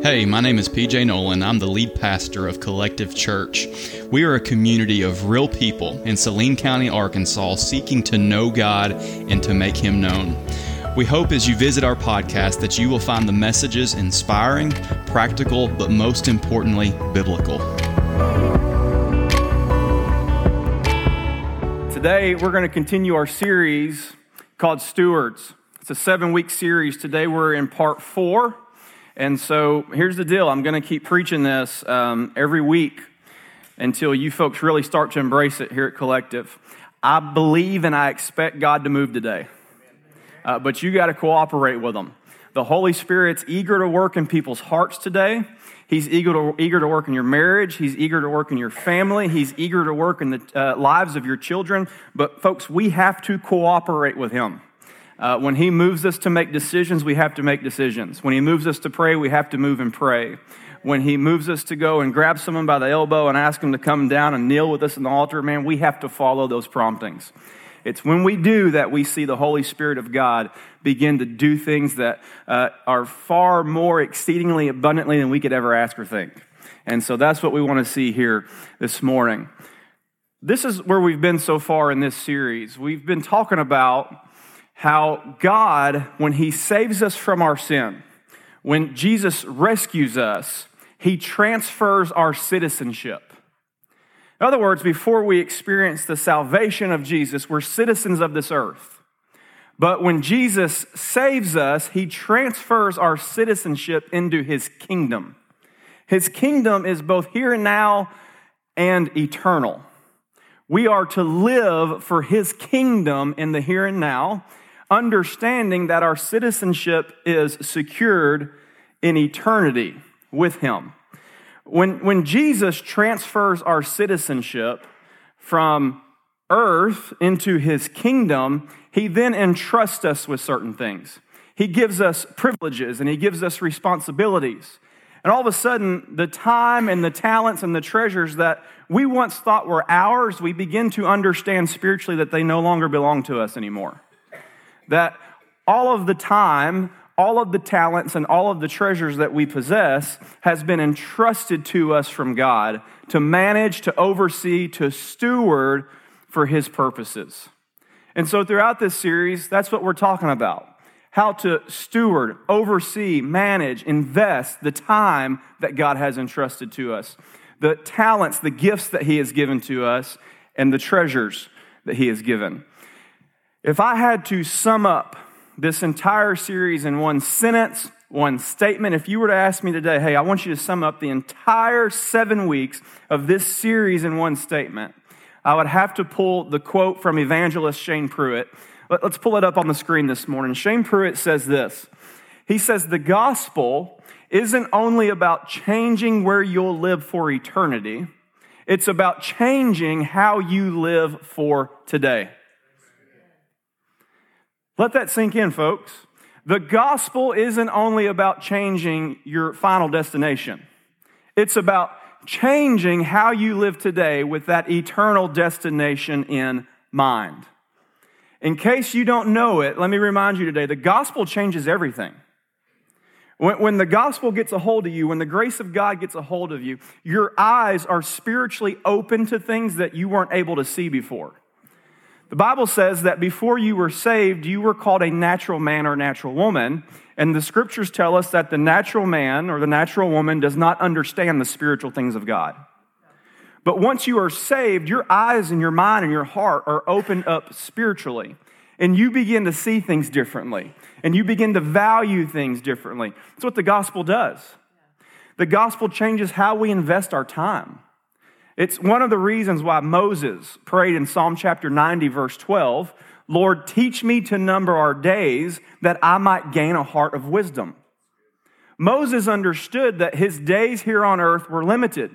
Hey, my name is PJ Nolan. I'm the lead pastor of Collective Church. We are a community of real people in Saline County, Arkansas, seeking to know God and to make Him known. We hope as you visit our podcast that you will find the messages inspiring, practical, but most importantly, biblical. Today, we're going to continue our series called Stewards. It's a seven week series. Today, we're in part four. And so here's the deal I'm going to keep preaching this um, every week until you folks really start to embrace it here at Collective. I believe and I expect God to move today, uh, but you got to cooperate with Him. The Holy Spirit's eager to work in people's hearts today. He's eager to, eager to work in your marriage. He's eager to work in your family. He's eager to work in the uh, lives of your children. But, folks, we have to cooperate with Him. Uh, when He moves us to make decisions, we have to make decisions. When He moves us to pray, we have to move and pray. When He moves us to go and grab someone by the elbow and ask them to come down and kneel with us in the altar, man, we have to follow those promptings. It's when we do that we see the Holy Spirit of God begin to do things that uh, are far more exceedingly abundantly than we could ever ask or think. And so that's what we want to see here this morning. This is where we've been so far in this series. We've been talking about how God, when He saves us from our sin, when Jesus rescues us, He transfers our citizenship. In other words, before we experience the salvation of Jesus, we're citizens of this earth. But when Jesus saves us, He transfers our citizenship into His kingdom. His kingdom is both here and now and eternal. We are to live for His kingdom in the here and now understanding that our citizenship is secured in eternity with Him. When, when Jesus transfers our citizenship from earth into His kingdom, He then entrusts us with certain things. He gives us privileges and He gives us responsibilities. And all of a sudden, the time and the talents and the treasures that we once thought were ours, we begin to understand spiritually that they no longer belong to us anymore that all of the time, all of the talents, and all of the treasures that we possess has been entrusted to us from God to manage, to oversee, to steward for His purposes. And so, throughout this series, that's what we're talking about how to steward, oversee, manage, invest the time that God has entrusted to us, the talents, the gifts that He has given to us, and the treasures that He has given. If I had to sum up this entire series in one sentence, one statement, if you were to ask me today, hey, I want you to sum up the entire seven weeks of this series in one statement, I would have to pull the quote from evangelist Shane Pruitt. Let's pull it up on the screen this morning. Shane Pruitt says this He says, The gospel isn't only about changing where you'll live for eternity, it's about changing how you live for today. Let that sink in, folks. The gospel isn't only about changing your final destination, it's about changing how you live today with that eternal destination in mind. In case you don't know it, let me remind you today the gospel changes everything. When, when, the gospel gets a hold of you, when the grace of God gets a hold of you, your eyes are spiritually open to things that you weren't able to see before. The Bible says that before you were saved, you were called a natural man or natural woman. And the scriptures tell us that the natural man or the natural woman does not understand the spiritual things of God. But once you are saved, your eyes and your mind and your heart are opened up spiritually. And you begin to see things differently. And you begin to value things differently. That's what the gospel does. The gospel changes how we invest our time. It's one of the reasons why Moses prayed in Psalm chapter 90, verse 12 Lord, teach me to number our days that I might gain a heart of wisdom. Moses understood that his days here on earth were limited.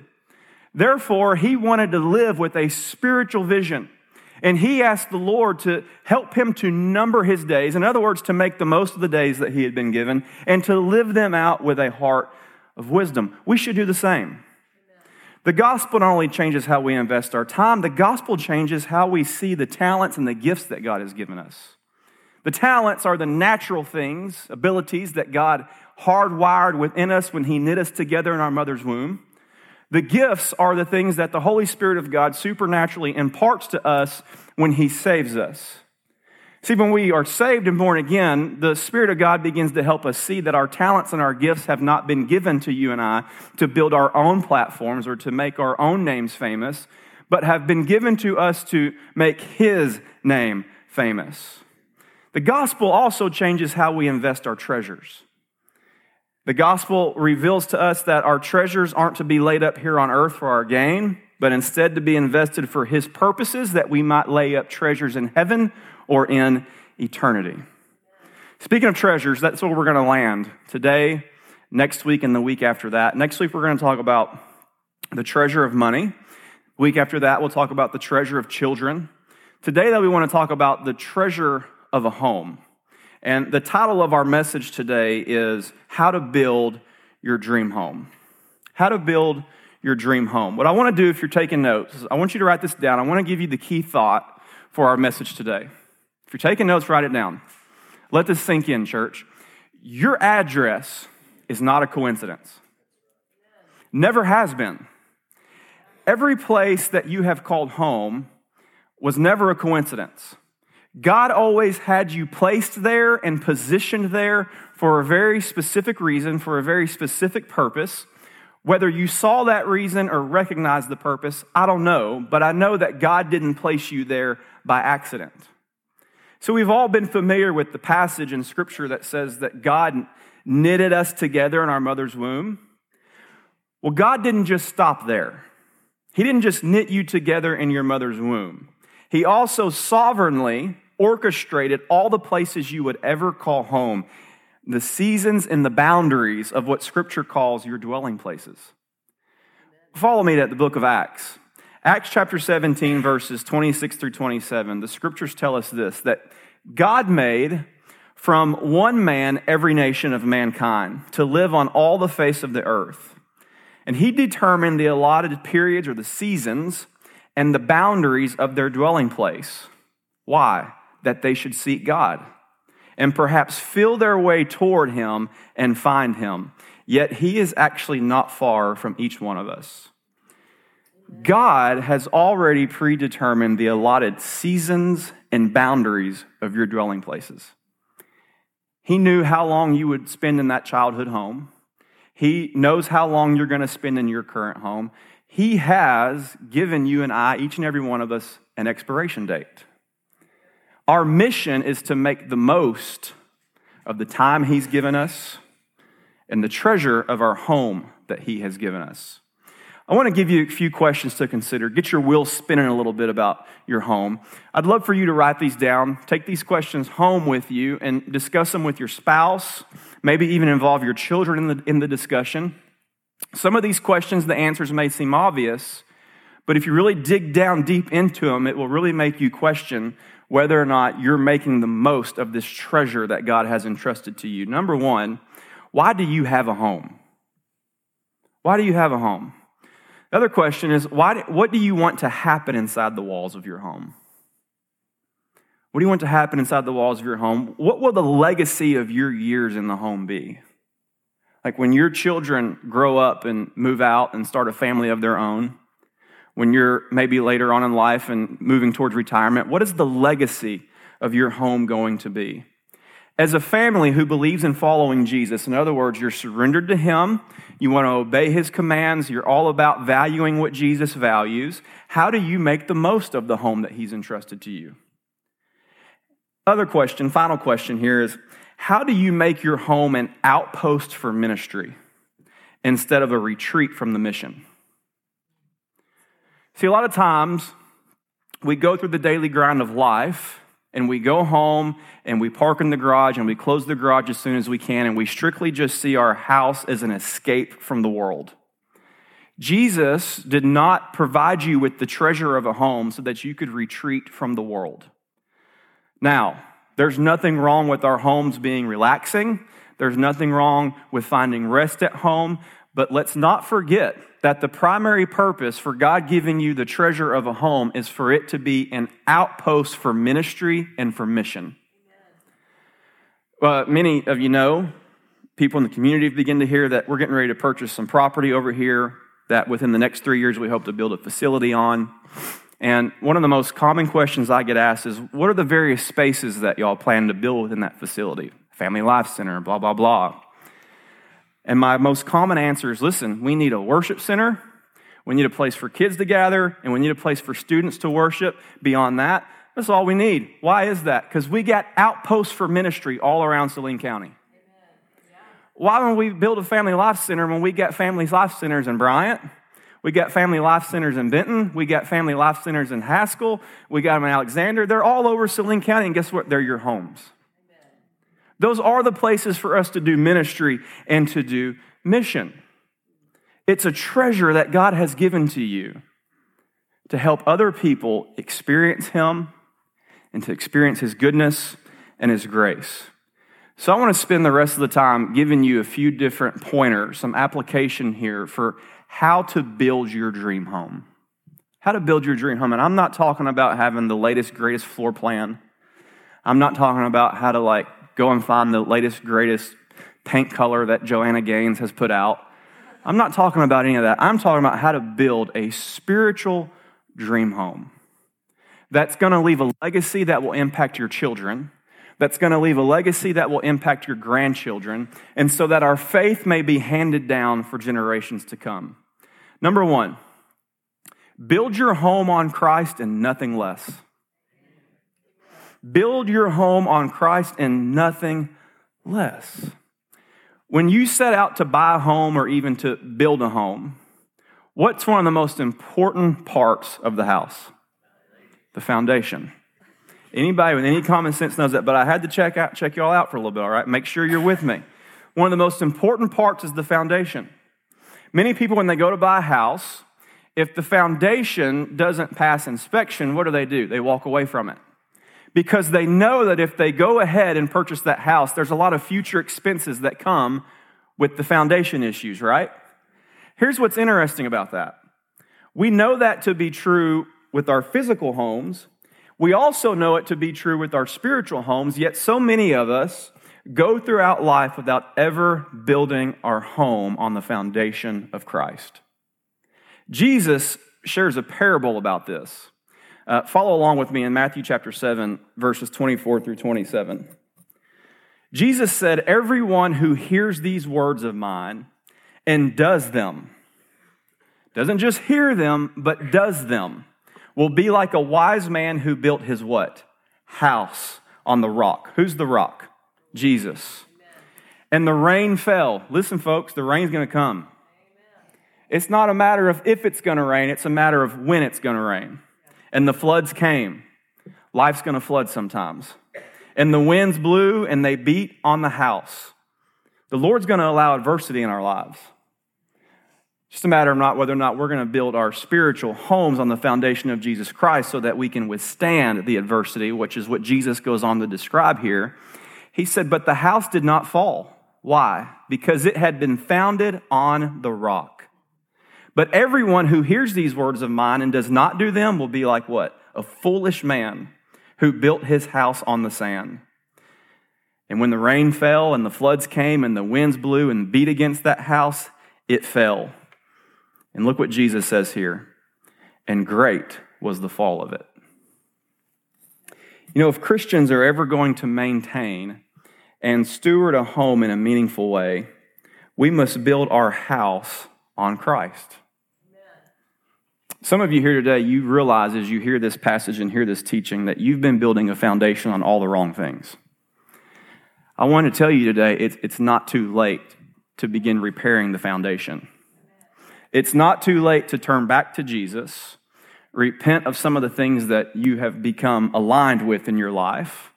Therefore, he wanted to live with a spiritual vision. And he asked the Lord to help him to number his days, in other words, to make the most of the days that he had been given, and to live them out with a heart of wisdom. We should do the same. The gospel not only changes how we invest our time, the gospel changes how we see the talents and the gifts that God has given us. The talents are the natural things, abilities that God hardwired within us when He knit us together in our mother's womb. The gifts are the things that the Holy Spirit of God supernaturally imparts to us when He saves us. See, when we are saved and born again, the Spirit of God begins to help us see that our talents and our gifts have not been given to you and I to build our own platforms or to make our own names famous, but have been given to us to make His name famous. The gospel also changes how we invest our treasures. The gospel reveals to us that our treasures aren't to be laid up here on earth for our gain, but instead to be invested for His purposes, that we might lay up treasures in heaven or in eternity. Speaking of treasures, that's where we're going to land today, next week, and the week after that. Next week, we're going to talk about the treasure of money. Week after that, we'll talk about the treasure of children. Today, though, we want to talk about the treasure of a home. And the title of our message today is How to Build Your Dream Home. How to Build Your Dream Home. What I want to do, if you're taking notes, I want you to write this down. I want to give you the key thought for our message today you're taking notes, write it down. Let this sink in, church. Your address is not a coincidence. Never has been. Every place that you have called home was never a coincidence. God always had you placed there and positioned there for a very specific reason, for a very specific purpose. Whether you saw that reason or recognized the purpose, I don't know, but I know that God didn't place you there by accident. So we've all been familiar with the passage in Scripture that says that God knitted us together in our mother's womb. Well, God didn't just stop there. He didn't just knit you together in your mother's womb. He also sovereignly orchestrated all the places you would ever call home, the seasons and the boundaries of what Scripture calls your dwelling places. Follow me at the book of Acts. Acts chapter 17, verses 26 through 27, the scriptures tell us this that God made from one man every nation of mankind to live on all the face of the earth. And he determined the allotted periods or the seasons and the boundaries of their dwelling place. Why? That they should seek God and perhaps feel their way toward him and find him. Yet he is actually not far from each one of us. God has already predetermined the allotted seasons and boundaries of your dwelling places. He knew how long you would spend in that childhood home. He knows how long you're going to spend in your current home. He has given you and I, each and every one of us, an expiration date. Our mission is to make the most of the time He's given us and the treasure of our home that He has given us. I want to give you a few questions to consider. Get your wheels spinning a little bit about your home. I'd love for you to write these down. Take these questions home with you and discuss them with your spouse. Maybe even involve your children in the, in the discussion. Some of these questions, the answers may seem obvious, but if you really dig down deep into them, it will really make you question whether or not you're making the most of this treasure that God has entrusted to you. Number one, why do you have a home? Why do you have a home? The other question is why, what do you want to happen inside the walls of your home? What do you want to happen inside the walls of your home? What will the legacy of your years in the home be? Like when your children grow up and move out and start a family of their own, when you're maybe later on in life and moving towards retirement, what is the legacy of your home going to be? As a family who believes in following Jesus, in other words, you're surrendered to Him, you want to obey His commands, you're all about valuing what Jesus values, how do you make the most of the home that He's entrusted to you? Other question, final question here is how do you make your home an outpost for ministry instead of a retreat from the mission? See, a lot of times we go through the daily grind of life and we go home and we park in the garage and we close the garage as soon as we can and we strictly just see our house as an escape from the world. Jesus did not provide you with the treasure of a home so that you could retreat from the world. Now, there's nothing wrong with our homes being relaxing. There's nothing wrong with finding rest at home. But let's not forget that the primary purpose for God giving you the treasure of a home is for it to be an outpost for ministry and for mission. Well, many of you know, people in the community begin to hear that we're getting ready to purchase some property over here that within the next three years we hope to build a facility on. And one of the most common questions I get asked is what are the various spaces that y'all plan to build within that facility? Family Life Center, blah, blah, blah. And my most common answer is listen, we need a worship center, we need a place for kids to gather, and we need a place for students to worship. Beyond that, that's all we need. Why is that? Because we got outposts for ministry all around Saline County. Why don't we build a family life center when we got family life centers in Bryant? We got family life centers in Benton. We got family life centers in Haskell. We got them in Alexander. They're all over Saline County, and guess what? They're your homes. Those are the places for us to do ministry and to do mission. It's a treasure that God has given to you to help other people experience Him and to experience His goodness and His grace. So, I want to spend the rest of the time giving you a few different pointers, some application here for how to build your dream home. How to build your dream home. And I'm not talking about having the latest, greatest floor plan. I'm not talking about how to like go and find the latest, greatest paint color that Joanna Gaines has put out. I'm not talking about any of that. I'm talking about how to build a spiritual dream home that's going to leave a legacy that will impact your children, that's going to leave a legacy that will impact your grandchildren, and so that our faith may be handed down for generations to come. Number one, build your home on Christ and nothing less. Build your home on Christ and nothing less. When you set out to buy a home or even to build a home, what's one of the most important parts of the house? The foundation. Anybody with any common sense knows that, but I had to check out, check y'all out for a little bit, all right? Make sure you're with me. One of the most important parts is the foundation. Many people, when they go to buy a house, if the foundation doesn't pass inspection, what do they do? They walk away from it because they know that if they go ahead and purchase that house, there's a lot of future expenses that come with the foundation issues, right? Here's what's interesting about that. We know that to be true with our physical homes. We also know it to be true with our spiritual homes, yet so many of us go throughout life without ever building our home on the foundation of Christ. Jesus shares a parable about this. Uh, follow along with me in Matthew chapter 7, verses 24 through 27. Jesus said, Everyone who hears these words of mine and does them, doesn't just hear them, but does them, will be like a wise man who built his what? House on the rock. Who's the rock? Jesus. And the rain fell. Listen, folks, the rain's going to come. It's not a matter of if it's going to rain, it's a matter of when it's going to rain and the floods came. Life's going to flood sometimes. And the winds blew and they beat on the house. The Lord's going to allow adversity in our lives. Just a matter of not whether or not we're going to build our spiritual homes on the foundation of Jesus Christ so that we can withstand the adversity, which is what Jesus goes on to describe here. He said, But the house did not fall. Why? Because it had been founded on the rock. But everyone who hears these words of mine and does not do them will be like what? A foolish man who built his house on the sand. And when the rain fell and the floods came and the winds blew and beat against that house, it fell. And look what Jesus says here. And great was the fall of it. You know, if Christians are ever going to maintain and steward a home in a meaningful way, we must build our house on Christ. Some of you here today, you realize as you hear this passage and hear this teaching that you've been building a foundation on all the wrong things. I want to tell you today it's, it's not too late to begin repairing the foundation. It's not too late to turn back to Jesus, repent of some of the things that you have become aligned with in your life,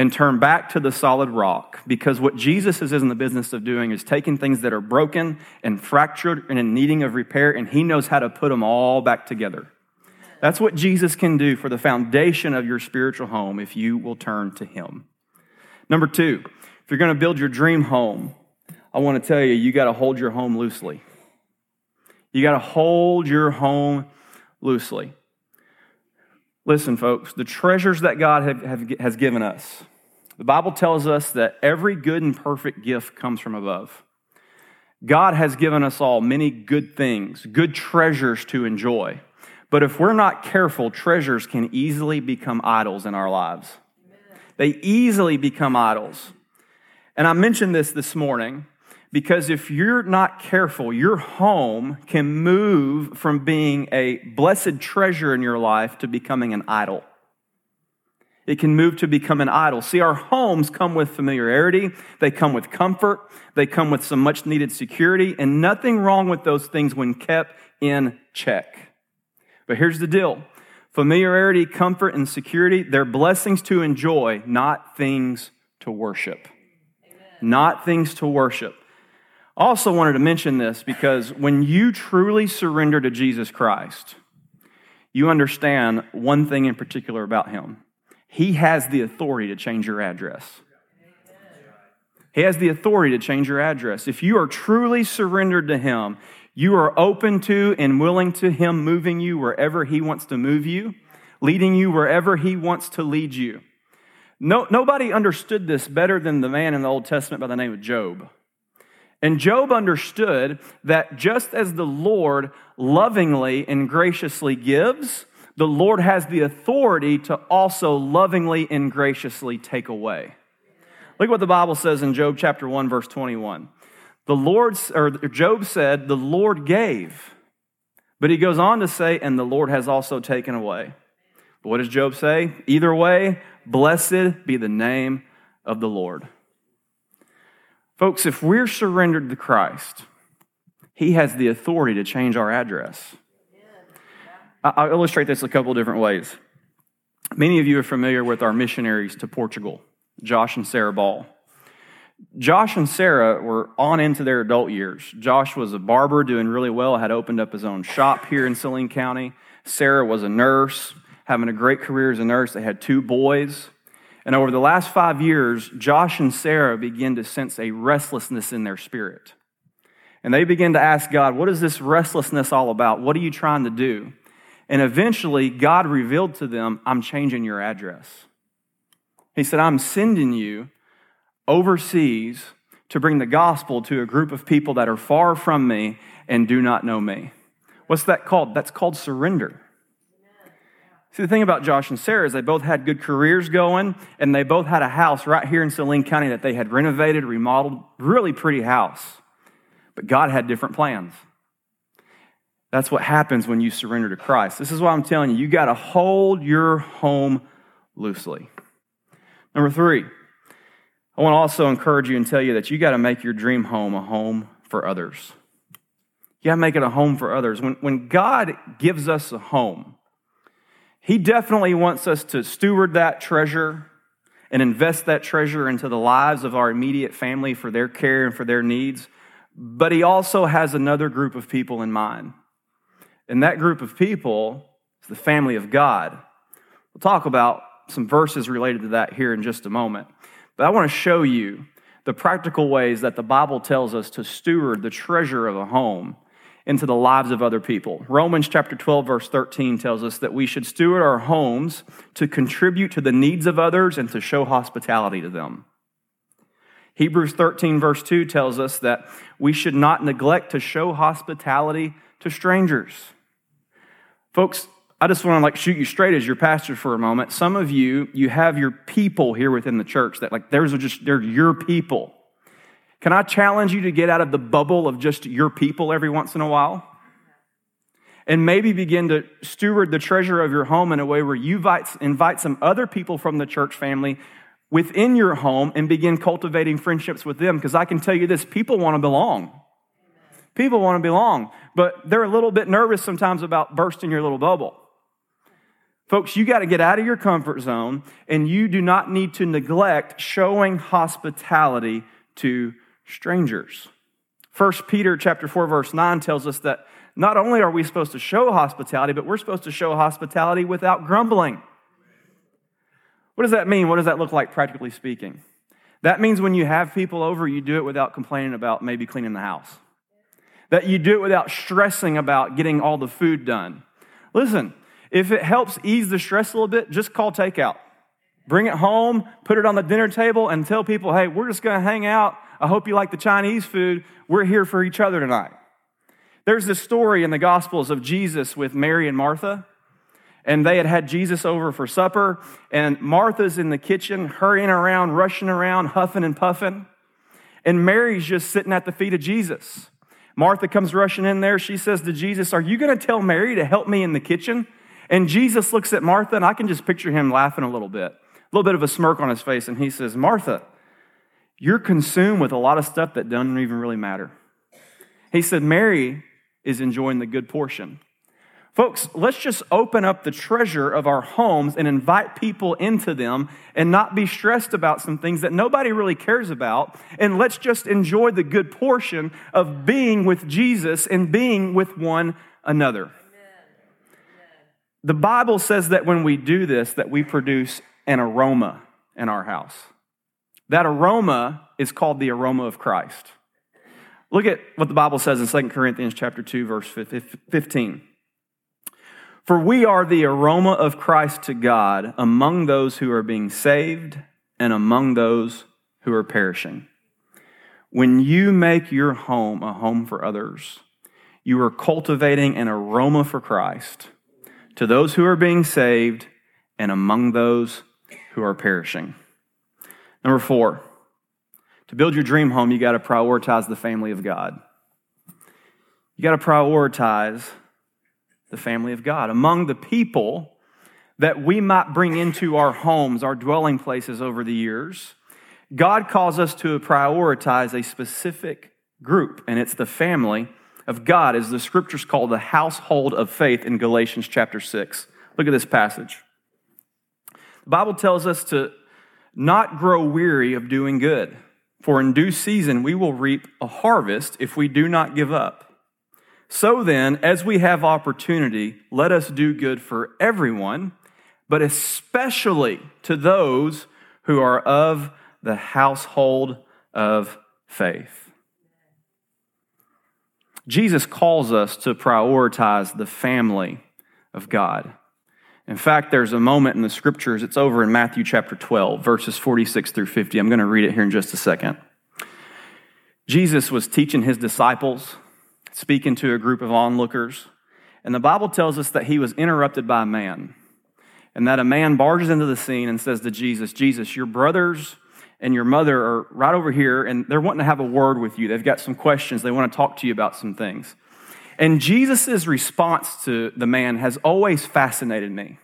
and turn back to the solid rock because what Jesus is in the business of doing is taking things that are broken and fractured and in needing of repair, and he knows how to put them all back together. That's what Jesus can do for the foundation of your spiritual home if you will turn to him. Number two, if you're going to build your dream home, I want to tell you, you got to hold your home loosely. You got to hold your home loosely. Listen, folks, the treasures that God have, have, has given us, The Bible tells us that every good and perfect gift comes from above. God has given us all many good things, good treasures to enjoy. But if we're not careful, treasures can easily become idols in our lives. They easily become idols. And I mentioned this this morning because if you're not careful, your home can move from being a blessed treasure in your life to becoming an idol it can move to become an idol. See, our homes come with familiarity, they come with comfort, they come with some much needed security, and nothing wrong with those things when kept in check. But here's the deal familiarity, comfort, and security, they're blessings to enjoy, not things to worship. Amen. Not things to worship. Also wanted to mention this because when you truly surrender to Jesus Christ, you understand one thing in particular about him he has the authority to change your address. He has the authority to change your address. If you are truly surrendered to Him, you are open to and willing to Him moving you wherever He wants to move you, leading you wherever He wants to lead you. No, nobody understood this better than the man in the Old Testament by the name of Job. And Job understood that just as the Lord lovingly and graciously gives, the Lord has the authority to also lovingly and graciously take away. Look what the Bible says in Job chapter 1 verse 21. The Lord or Job said, "The Lord gave." But he goes on to say, "And the Lord has also taken away." But what does Job say? Either way, blessed be the name of the Lord. Folks, if we're surrendered to Christ, he has the authority to change our address. I'll illustrate this a couple different ways. Many of you are familiar with our missionaries to Portugal, Josh and Sarah Ball. Josh and Sarah were on into their adult years. Josh was a barber doing really well, had opened up his own shop here in Saline County. Sarah was a nurse, having a great career as a nurse. They had two boys. And over the last five years, Josh and Sarah began to sense a restlessness in their spirit. And they began to ask God, What is this restlessness all about? What are you trying to do? And eventually, God revealed to them, I'm changing your address. He said, I'm sending you overseas to bring the gospel to a group of people that are far from me and do not know me. What's that called? That's called surrender. See, the thing about Josh and Sarah is they both had good careers going, and they both had a house right here in Saline County that they had renovated, remodeled, really pretty house. But God had different plans. That's what happens when you surrender to Christ. This is why I'm telling you, you got to hold your home loosely. Number three, I want to also encourage you and tell you that you got to make your dream home a home for others. You got to make it a home for others. When, when God gives us a home, He definitely wants us to steward that treasure and invest that treasure into the lives of our immediate family for their care and for their needs. But He also has another group of people in mind. And that group of people is the family of God. We'll talk about some verses related to that here in just a moment. But I want to show you the practical ways that the Bible tells us to steward the treasure of a home into the lives of other people. Romans chapter 12 verse 13 tells us that we should steward our homes to contribute to the needs of others and to show hospitality to them. Hebrews 13 verse 2 tells us that we should not neglect to show hospitality to strangers. Folks, I just want to like shoot you straight as your pastor for a moment. Some of you, you have your people here within the church that like theirs are just they're your people. Can I challenge you to get out of the bubble of just your people every once in a while? And maybe begin to steward the treasure of your home in a way where you invite, invite some other people from the church family within your home and begin cultivating friendships with them. Because I can tell you this people want to belong. People want to belong, but they're a little bit nervous sometimes about bursting your little bubble. Folks, you got to get out of your comfort zone, and you do not need to neglect showing hospitality to strangers. 1 Peter chapter 4 verse 9 tells us that not only are we supposed to show hospitality, but we're supposed to show hospitality without grumbling. What does that mean? What does that look like practically speaking? That means when you have people over, you do it without complaining about maybe cleaning the house that you do it without stressing about getting all the food done. Listen, if it helps ease the stress a little bit, just call takeout. bring it home, put it on the dinner table, and tell people, hey, we're just going to hang out. I hope you like the Chinese food. We're here for each other tonight. There's this story in the Gospels of Jesus with Mary and Martha. And they had had Jesus over for supper, and Martha's in the kitchen, hurrying around, rushing around, huffing and puffing. And Mary's just sitting at the feet of Jesus. Martha comes rushing in there. She says to Jesus, Are you going to tell Mary to help me in the kitchen? And Jesus looks at Martha, and I can just picture him laughing a little bit, a little bit of a smirk on his face. And he says, Martha, you're consumed with a lot of stuff that doesn't even really matter. He said, Mary is enjoying the good portion. Folks, let's just open up the treasure of our homes and invite people into them and not be stressed about some things that nobody really cares about. And let's just enjoy the good portion of being with Jesus and being with one another. The Bible says that when we do this that we produce an aroma in our house. That aroma is called the aroma of Christ. Look at what the Bible says in 2 Corinthians chapter 2 verse 15. For we are the aroma of Christ to God among those who are being saved and among those who are perishing. When you make your home a home for others, you are cultivating an aroma for Christ to those who are being saved and among those who are perishing. Number four, to build your dream home, you got to prioritize the family of God. You got to prioritize the family of God. Among the people that we might bring into our homes, our dwelling places over the years, God calls us to prioritize a specific group, and it's the family of God, as the scriptures call the household of faith in Galatians chapter 6. Look at this passage. The Bible tells us to not grow weary of doing good, for in due season we will reap a harvest if we do not give up. So then, as we have opportunity, let us do good for everyone, but especially to those who are of the household of faith. Jesus calls us to prioritize the family of God. In fact, there's a moment in the scriptures, it's over in Matthew chapter 12, verses 46 through 50. I'm going to read it here in just a second. Jesus was teaching his disciples speaking to a group of onlookers. And the Bible tells us that he was interrupted by a man. And that a man barges into the scene and says to Jesus, Jesus, your brothers and your mother are right over here, and they're wanting to have a word with you. They've got some questions. They want to talk to you about some things. And Jesus' response to the man has always fascinated me.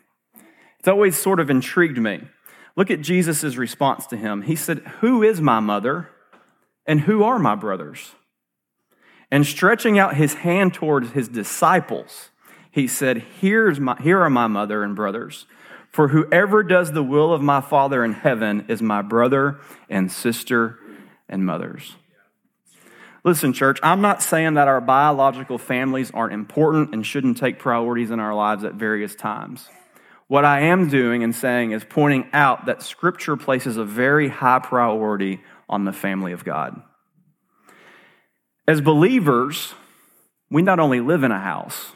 It's always sort of intrigued me. Look at Jesus' response to him. He said, Who is my mother and who are my brothers? And stretching out his hand towards his disciples, he said, Here's my, Here are my mother and brothers. For whoever does the will of my Father in heaven is my brother and sister and mothers. Listen, church, I'm not saying that our biological families aren't important and shouldn't take priorities in our lives at various times. What I am doing and saying is pointing out that Scripture places a very high priority on the family of God. As believers, we not only live in a house,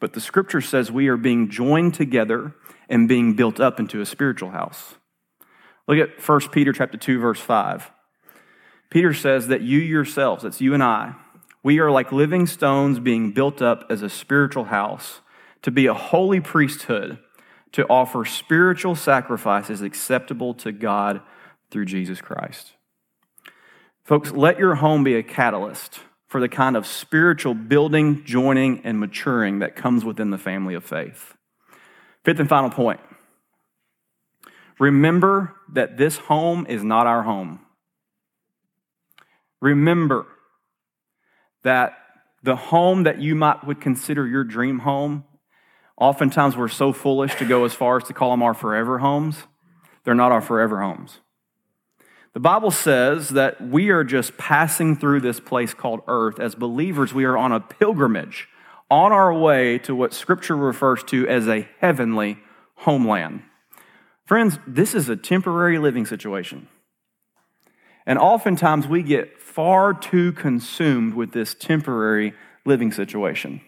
but the scripture says we are being joined together and being built up into a spiritual house. Look at 1 Peter chapter 2 verse 5. Peter says that you yourselves, that's you and I, we are like living stones being built up as a spiritual house to be a holy priesthood to offer spiritual sacrifices acceptable to God through Jesus Christ. Folks, let your home be a catalyst for the kind of spiritual building, joining, and maturing that comes within the family of faith. Fifth and final point remember that this home is not our home. Remember that the home that you might would consider your dream home, oftentimes we're so foolish to go as far as to call them our forever homes. They're not our forever homes. The Bible says that we are just passing through this place called earth. As believers, we are on a pilgrimage on our way to what Scripture refers to as a heavenly homeland. Friends, this is a temporary living situation. And oftentimes we get far too consumed with this temporary living situation.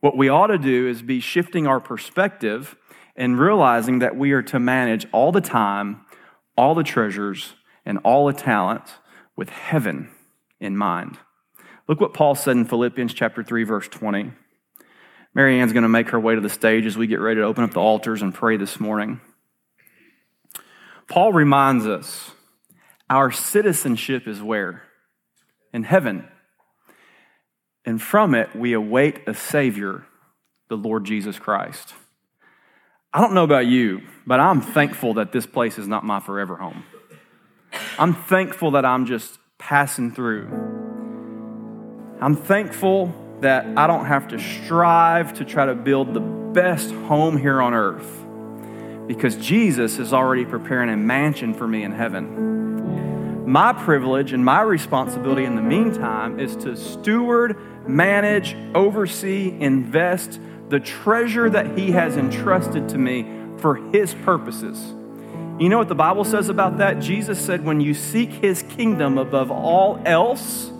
What we ought to do is be shifting our perspective and realizing that we are to manage all the time, all the treasures, and all the talent with heaven in mind. Look what Paul said in Philippians chapter 3 verse 20. Marianne's going to make her way to the stage as we get ready to open up the altars and pray this morning. Paul reminds us our citizenship is where? In heaven. And from it, we await a Savior, the Lord Jesus Christ. I don't know about you, but I'm thankful that this place is not my forever home. I'm thankful that I'm just passing through. I'm thankful that I don't have to strive to try to build the best home here on earth because Jesus is already preparing a mansion for me in heaven. My privilege and my responsibility in the meantime is to steward, manage, oversee, invest the treasure that He has entrusted to me for His purposes. You know what the Bible says about that? Jesus said, when you seek His kingdom above all else,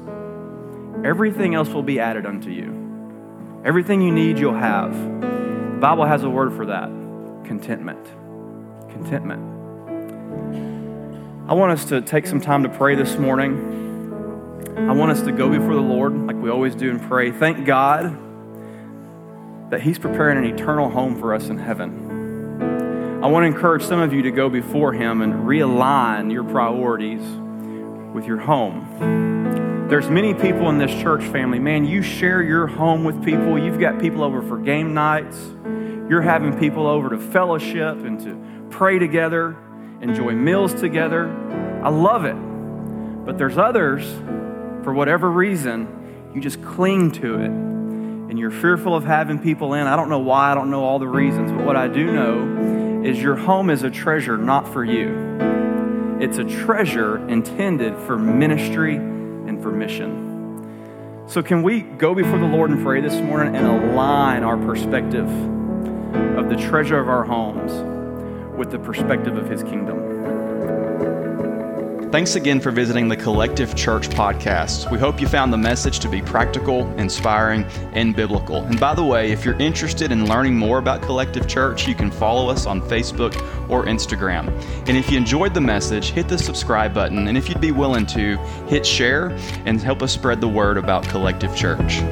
everything else will be added unto you. Everything you need, you'll have. The Bible has a word for that contentment. Contentment. I want us to take some time to pray this morning. I want us to go before the Lord like we always do and pray. Thank God that He's preparing an eternal home for us in heaven. I want to encourage some of you to go before Him and realign your priorities with your home. There's many people in this church family. Man, you share your home with people. You've got people over for game nights. You're having people over to fellowship and to pray together, enjoy meals together. I love it. But there's others, for whatever reason, you just cling to it and you're fearful of having people in. I don't know why, I don't know all the reasons, but what I do know is your home is a treasure not for you. It's a treasure intended for ministry and for mission. So, can we go before the Lord and pray this morning and align our perspective of the treasure of our homes with the perspective of His kingdom? Thanks again for visiting the Collective Church podcast. We hope you found the message to be practical, inspiring, and biblical. And by the way, if you're interested in learning more about Collective Church, you can follow us on Facebook or Instagram. And if you enjoyed the message, hit the subscribe button. And if you'd be willing to, hit share and help us spread the word about Collective Church.